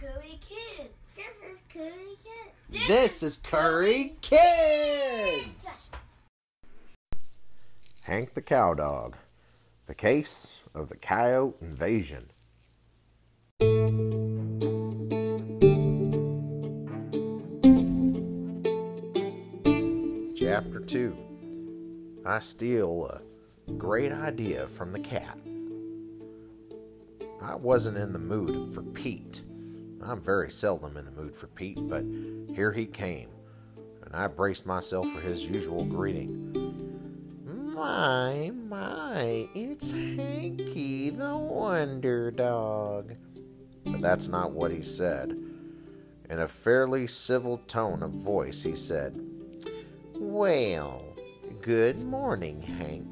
Curry Kids. This is Curry Kids. This is Curry Kids! Hank the Cowdog. The Case of the Coyote Invasion. Chapter 2 I steal a great idea from the cat. I wasn't in the mood for Pete. I'm very seldom in the mood for Pete, but here he came, and I braced myself for his usual greeting. My, my, it's Hanky the Wonder Dog. But that's not what he said. In a fairly civil tone of voice, he said, Well, good morning, Hank.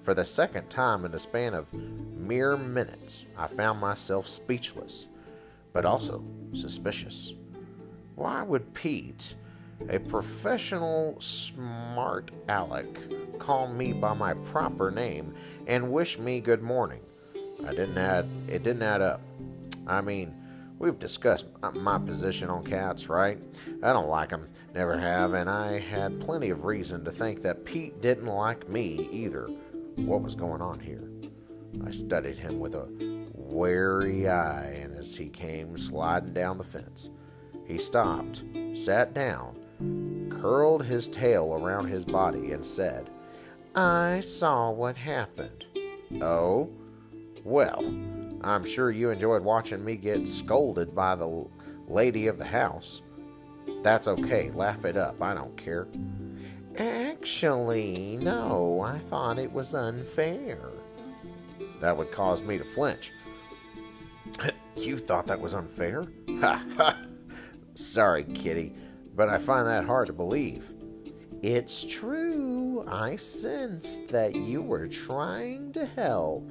For the second time in the span of mere minutes, I found myself speechless, but also suspicious. Why would Pete, a professional smart aleck, call me by my proper name and wish me good morning? I didn't add it didn't add up. I mean, we've discussed my position on cats, right? I don't like them, never have, and I had plenty of reason to think that Pete didn't like me either. What was going on here? I studied him with a wary eye, and as he came sliding down the fence, he stopped, sat down, curled his tail around his body, and said, I saw what happened. Oh? Well, I'm sure you enjoyed watching me get scolded by the lady of the house. That's okay, laugh it up, I don't care. Actually, no, I thought it was unfair. That would cause me to flinch. You thought that was unfair? Ha ha! Sorry, kitty, but I find that hard to believe. It's true. I sensed that you were trying to help.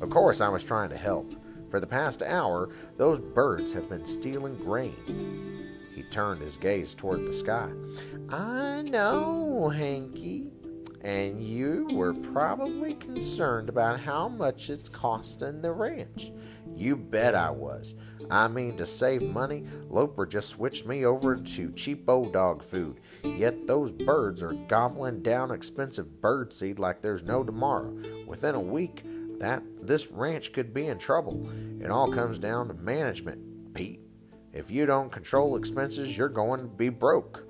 Of course, I was trying to help. For the past hour, those birds have been stealing grain. He turned his gaze toward the sky. I know, Hanky. And you were probably concerned about how much it's costing the ranch. You bet I was. I mean, to save money, Loper just switched me over to cheapo dog food. Yet those birds are gobbling down expensive bird seed like there's no tomorrow. Within a week, that this ranch could be in trouble. It all comes down to management, Pete. If you don't control expenses, you're going to be broke.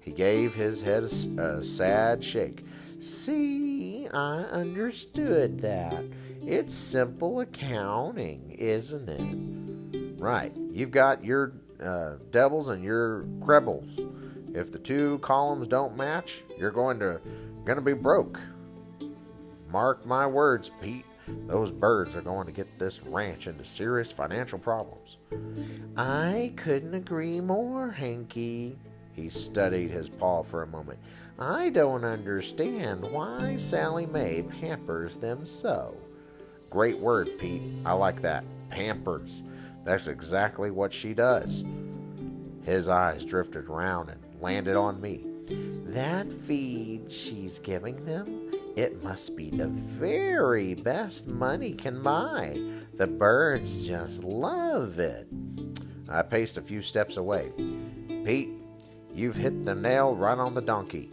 He gave his head a, a sad shake. See, I understood that. It's simple accounting, isn't it? Right. You've got your uh, devils and your crebles. If the two columns don't match, you're going to going to be broke. Mark my words, Pete. Those birds are going to get this ranch into serious financial problems. I couldn't agree more, Hanky. He studied his paw for a moment. I don't understand why Sally May pampers them so. Great word, Pete. I like that. Pampers. That's exactly what she does. His eyes drifted around and landed on me. That feed she's giving them, it must be the very best money can buy. The birds just love it. I paced a few steps away. Pete, you've hit the nail right on the donkey.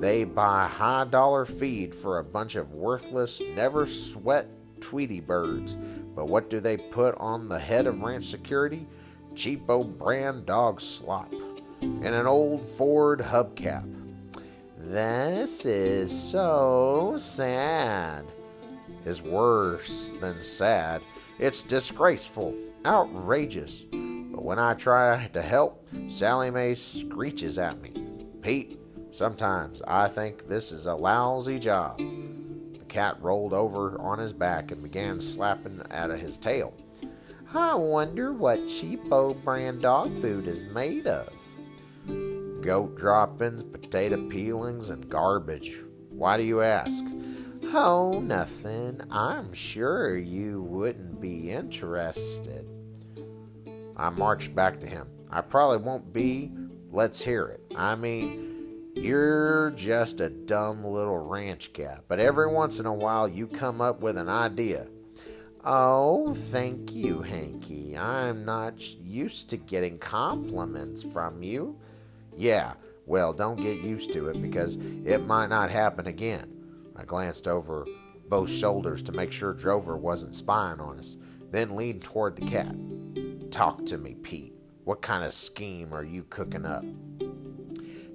They buy high dollar feed for a bunch of worthless, never sweat Tweety birds. But what do they put on the head of ranch security? Cheapo brand dog slop and an old Ford hubcap. This is so sad. Is worse than sad. It's disgraceful, outrageous. But when I try to help, Sally May screeches at me. Pete, sometimes I think this is a lousy job. The cat rolled over on his back and began slapping at his tail. I wonder what cheapo brand dog food is made of goat droppings, potato peelings, and garbage. Why do you ask? Oh, nothing. I'm sure you wouldn't be interested. I marched back to him. I probably won't be. Let's hear it. I mean, you're just a dumb little ranch cat, but every once in a while you come up with an idea. Oh, thank you, Hanky. I'm not used to getting compliments from you. Yeah, well, don't get used to it because it might not happen again. I glanced over both shoulders to make sure Drover wasn't spying on us, then leaned toward the cat. Talk to me, Pete. What kind of scheme are you cooking up?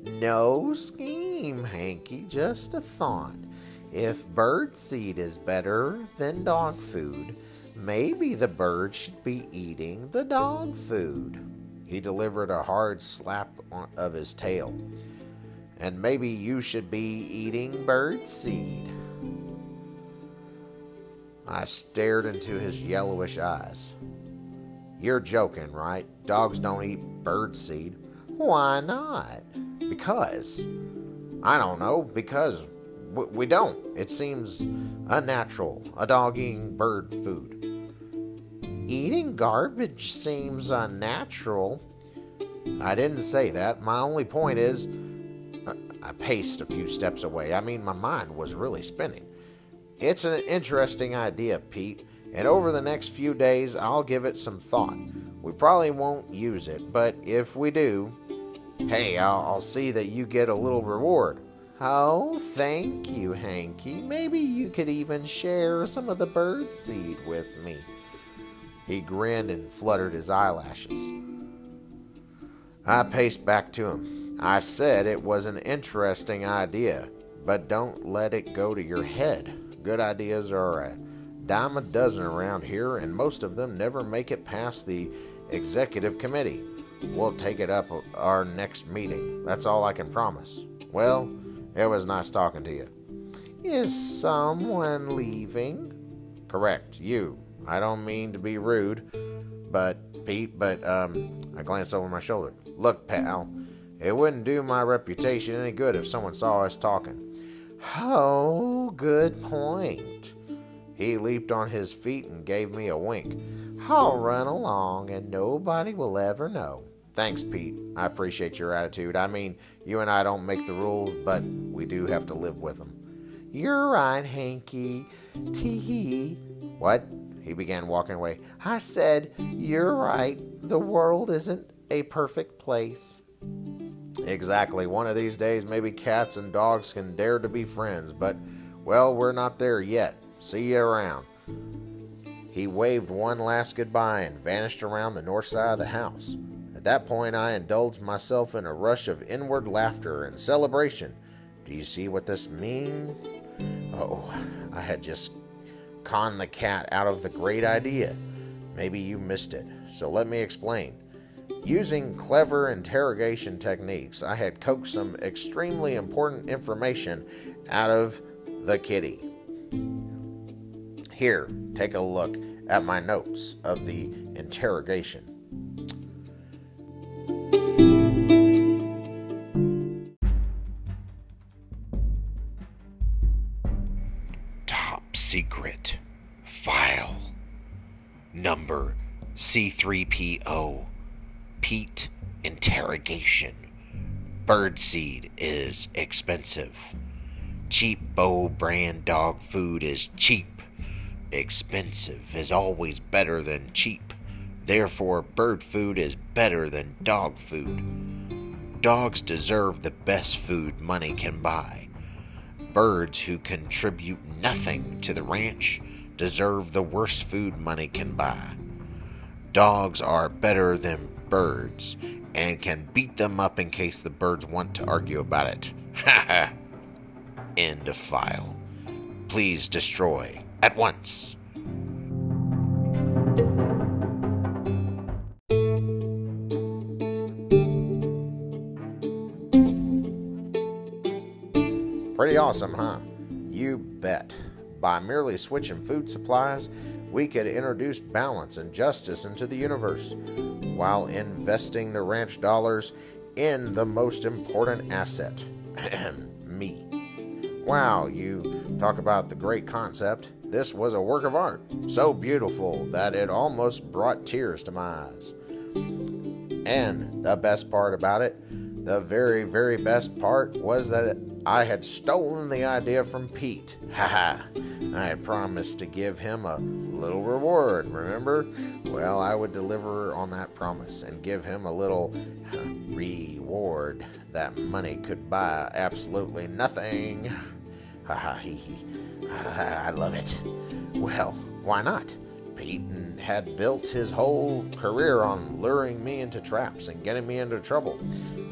No scheme, Hanky, just a thought. If bird seed is better than dog food, maybe the bird should be eating the dog food. He delivered a hard slap of his tail. And maybe you should be eating bird seed. I stared into his yellowish eyes. You're joking, right? Dogs don't eat bird seed. Why not? Because. I don't know, because we don't. It seems unnatural. A dog eating bird food. Eating garbage seems unnatural. I didn't say that. My only point is, I paced a few steps away. I mean, my mind was really spinning. It's an interesting idea, Pete, and over the next few days, I'll give it some thought. We probably won't use it, but if we do, hey, I'll, I'll see that you get a little reward. Oh, thank you, Hanky. Maybe you could even share some of the bird seed with me. He grinned and fluttered his eyelashes. I paced back to him. I said it was an interesting idea, but don't let it go to your head. Good ideas are a dime a dozen around here, and most of them never make it past the executive committee. We'll take it up our next meeting. That's all I can promise. Well, it was nice talking to you. Is someone leaving? Correct, you. I don't mean to be rude, but Pete, but um, I glanced over my shoulder. Look, pal, it wouldn't do my reputation any good if someone saw us talking. Oh, good point. He leaped on his feet and gave me a wink. I'll run along and nobody will ever know. Thanks, Pete. I appreciate your attitude. I mean, you and I don't make the rules, but we do have to live with them. You're right, Hanky. Tee hee. What? He began walking away. I said, You're right. The world isn't a perfect place. Exactly. One of these days, maybe cats and dogs can dare to be friends, but, well, we're not there yet. See you around. He waved one last goodbye and vanished around the north side of the house. At that point, I indulged myself in a rush of inward laughter and celebration. Do you see what this means? Oh, I had just conned the cat out of the great idea. Maybe you missed it, so let me explain. Using clever interrogation techniques, I had coaxed some extremely important information out of the kitty. Here, take a look at my notes of the interrogation. Top secret file number C3PO Pete interrogation. Birdseed is expensive. Cheapo brand dog food is cheap. Expensive is always better than cheap. Therefore, bird food is better than dog food. Dogs deserve the best food money can buy. Birds who contribute nothing to the ranch deserve the worst food money can buy. Dogs are better than birds and can beat them up in case the birds want to argue about it. Ha ha! End of file. Please destroy at once. Pretty awesome, huh? You bet. By merely switching food supplies, we could introduce balance and justice into the universe while investing the ranch dollars in the most important asset me. Wow, you talk about the great concept. This was a work of art, so beautiful that it almost brought tears to my eyes. And the best part about it, The very, very best part was that I had stolen the idea from Pete. Ha ha! I had promised to give him a little reward, remember? Well, I would deliver on that promise and give him a little reward. That money could buy absolutely nothing. Ah, ha ha hee hee. Ah, I love it. Well, why not? Pete had built his whole career on luring me into traps and getting me into trouble.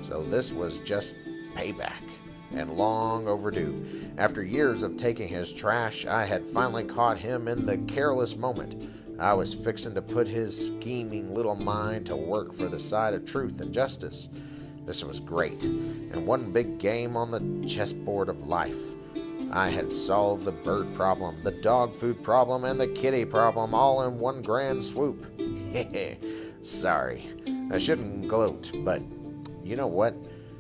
So this was just payback and long overdue. After years of taking his trash, I had finally caught him in the careless moment. I was fixing to put his scheming little mind to work for the side of truth and justice. This was great, and one big game on the chessboard of life. I had solved the bird problem, the dog food problem, and the kitty problem all in one grand swoop. Sorry, I shouldn't gloat, but you know what?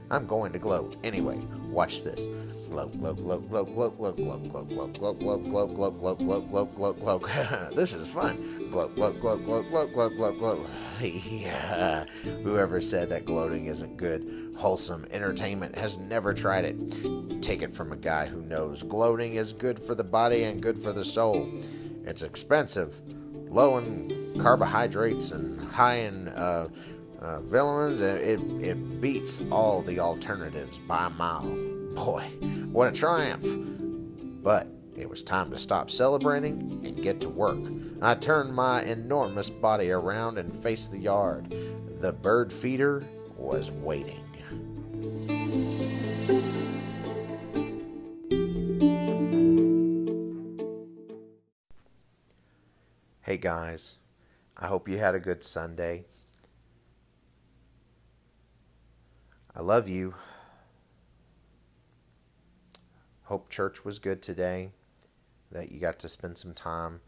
I'm going to gloat anyway. Watch this. Gloat, gloat, gloat, gloat, gloat, gloat, gloat, gloat, gloat, gloat, gloat, gloat, gloat, gloat, gloat, gloat, gloat. This is fun. Gloat, gloat, gloat, gloat, gloat, gloat, gloat, gloat. Yeah. Whoever said that gloating isn't good, wholesome entertainment has never tried it. Take it from a guy who knows gloating is good for the body and good for the soul. It's expensive, low in carbohydrates and high in uh, uh, villains, it, it, it beats all the alternatives by a mile. Boy, what a triumph! But it was time to stop celebrating and get to work. I turned my enormous body around and faced the yard. The bird feeder was waiting. Hey guys, I hope you had a good Sunday. I love you. Hope church was good today, that you got to spend some time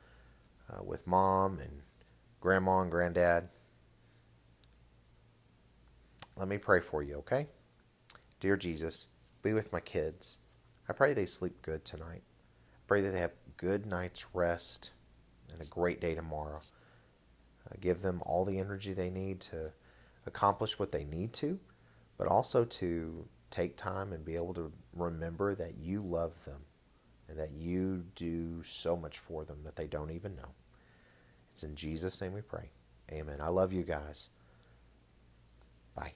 uh, with mom and grandma and granddad. Let me pray for you, okay? Dear Jesus, be with my kids. I pray they sleep good tonight. I pray that they have good night's rest and a great day tomorrow. Uh, give them all the energy they need to accomplish what they need to but also to take time and be able to remember that you love them and that you do so much for them that they don't even know. It's in Jesus' name we pray. Amen. I love you guys. Bye.